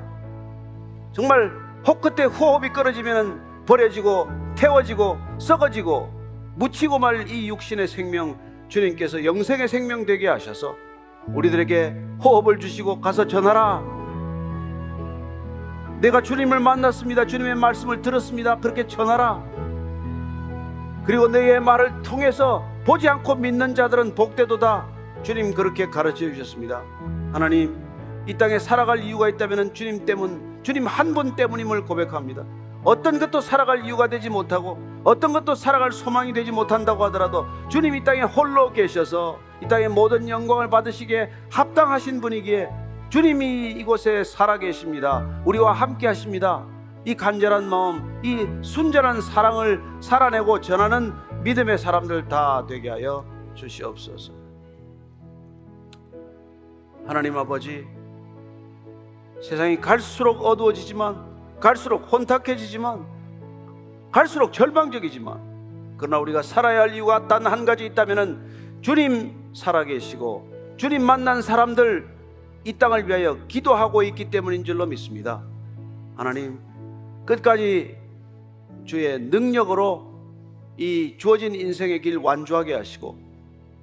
[SPEAKER 2] 정말 혹그때 호흡이 끊어지면 버려지고 태워지고 썩어지고 묻히고 말 이 육신의 생명 주님께서 영생의 생명 되게 하셔서 우리들에게 호흡을 주시고 가서 전하라. 내가 주님을 만났습니다. 주님의 말씀을 들었습니다. 그렇게 전하라. 그리고 너의 말을 통해서 보지 않고 믿는 자들은 복되도다. 주님 그렇게 가르쳐 주셨습니다. 하나님, 이 땅에 살아갈 이유가 있다면 주님 때문, 주님 한 분 때문임을 고백합니다. 어떤 것도 살아갈 이유가 되지 못하고 어떤 것도 살아갈 소망이 되지 못한다고 하더라도 주님 이 땅에 홀로 계셔서 이 땅에 모든 영광을 받으시기에 합당하신 분이기에 주님이 이곳에 살아 계십니다. 우리와 함께 하십니다. 이 간절한 마음, 이 순전한 사랑을 살아내고 전하는 믿음의 사람들 다 되게 하여 주시옵소서. 하나님 아버지, 세상이 갈수록 어두워지지만, 갈수록 혼탁해지지만, 갈수록 절망적이지만, 그러나 우리가 살아야 할 이유가 단 한 가지 있다면 주님 살아계시고, 주님 만난 사람들 이 땅을 위하여 기도하고 있기 때문인 줄로 믿습니다. 하나님, 끝까지 주의 능력으로 이 주어진 인생의 길 완주하게 하시고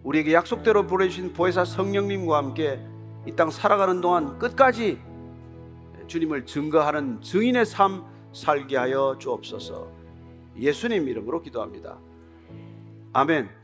[SPEAKER 2] 우리에게 약속대로 보내주신 보혜사 성령님과 함께 이 땅 살아가는 동안 끝까지 주님을 증거하는 증인의 삶 살게 하여 주옵소서 예수님 이름으로 기도합니다. 아멘.